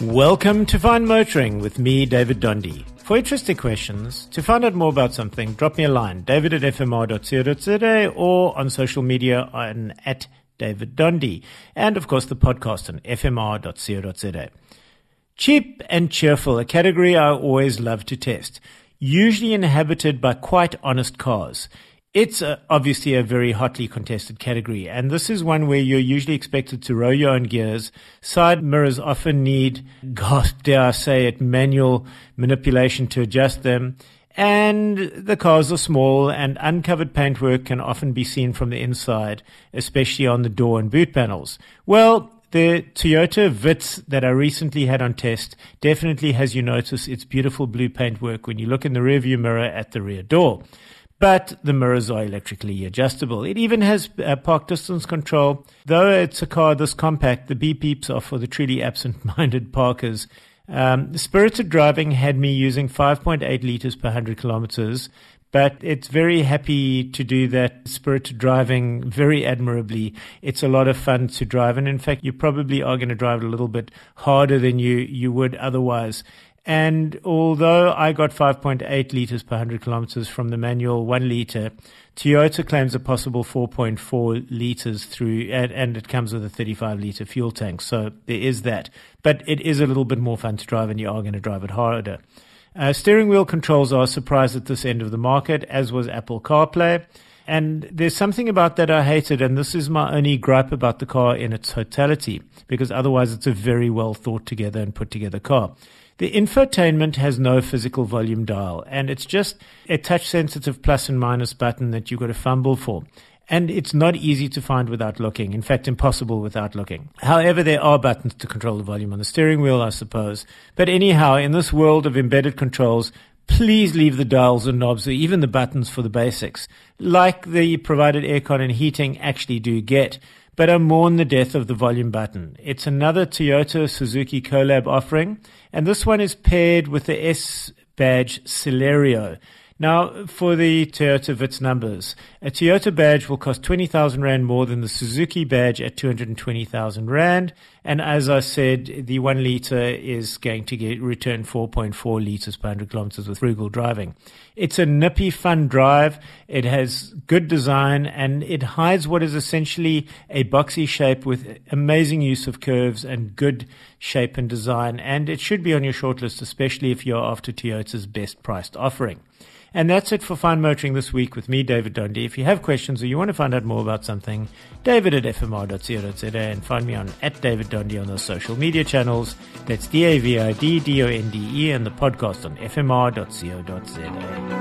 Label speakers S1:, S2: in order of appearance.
S1: Welcome to Fine Motoring with me, David Donde. For interesting questions, to find out more about something, drop me a line, david at fmr.co.za or on social media on at David Donde. And of course, the podcast on fmr.co.za. Cheap and cheerful, a category I always love to test. Usually inhabited by quite honest cars. It's a, obviously a very hotly contested category, and this is one where you're usually expected to row your own gears. Side mirrors often need, gasp, dare I say it, manual manipulation to adjust them. And the cars are small, and uncovered paintwork can often be seen from the inside, especially on the door and boot panels. Well, the Toyota Vitz that I recently had on test definitely has you notice its beautiful blue paintwork when you look in the rearview mirror at the rear door but the mirrors are electrically adjustable. It even has uh, park distance control. Though it's a car this compact, the beep beeps are for the truly absent-minded parkers. Um, spirited driving had me using 5.8 liters per 100 kilometers, but it's very happy to do that spirited driving very admirably. It's a lot of fun to drive, and in fact, you probably are going to drive it a little bit harder than you, you would otherwise. And although I got 5.8 liters per 100 kilometers from the manual 1 liter, Toyota claims a possible 4.4 liters through, and, and, it comes with a 35 liter fuel tank. So there is that. But it is a little bit more fun to drive, and you are going to drive it harder. Uh, steering wheel controls are a surprise at this end of the market, as was Apple CarPlay. And there's something about that I hated, and this is my only gripe about the car in its totality, because otherwise it's a very well thought together and put together car. The infotainment has no physical volume dial, and it's just a touch sensitive plus and minus button that you've got to fumble for. And it's not easy to find without looking. In fact, impossible without looking. However, there are buttons to control the volume on the steering wheel, I suppose. But anyhow, in this world of embedded controls, please leave the dials and knobs or even the buttons for the basics, like the provided aircon and heating actually do get but I mourn the death of the volume button. It's another Toyota Suzuki collab offering, and this one is paired with the S badge Celerio. Now, for the Toyota Vitz numbers, a Toyota badge will cost 20,000 Rand more than the Suzuki badge at 220,000 Rand. And as I said, the one liter is going to get return 4.4 liters per 100 kilometers with frugal driving. It's a nippy, fun drive. It has good design and it hides what is essentially a boxy shape with amazing use of curves and good shape and design. And it should be on your shortlist, especially if you're after Toyota's best priced offering. And that's it for Fine Motoring this week with me, David Donde. If you have questions or you want to find out more about something, david at fmr.co.za and find me on at David Donde on those social media channels. That's D-A-V-I-D-D-O-N-D-E and the podcast on fmr.co.za.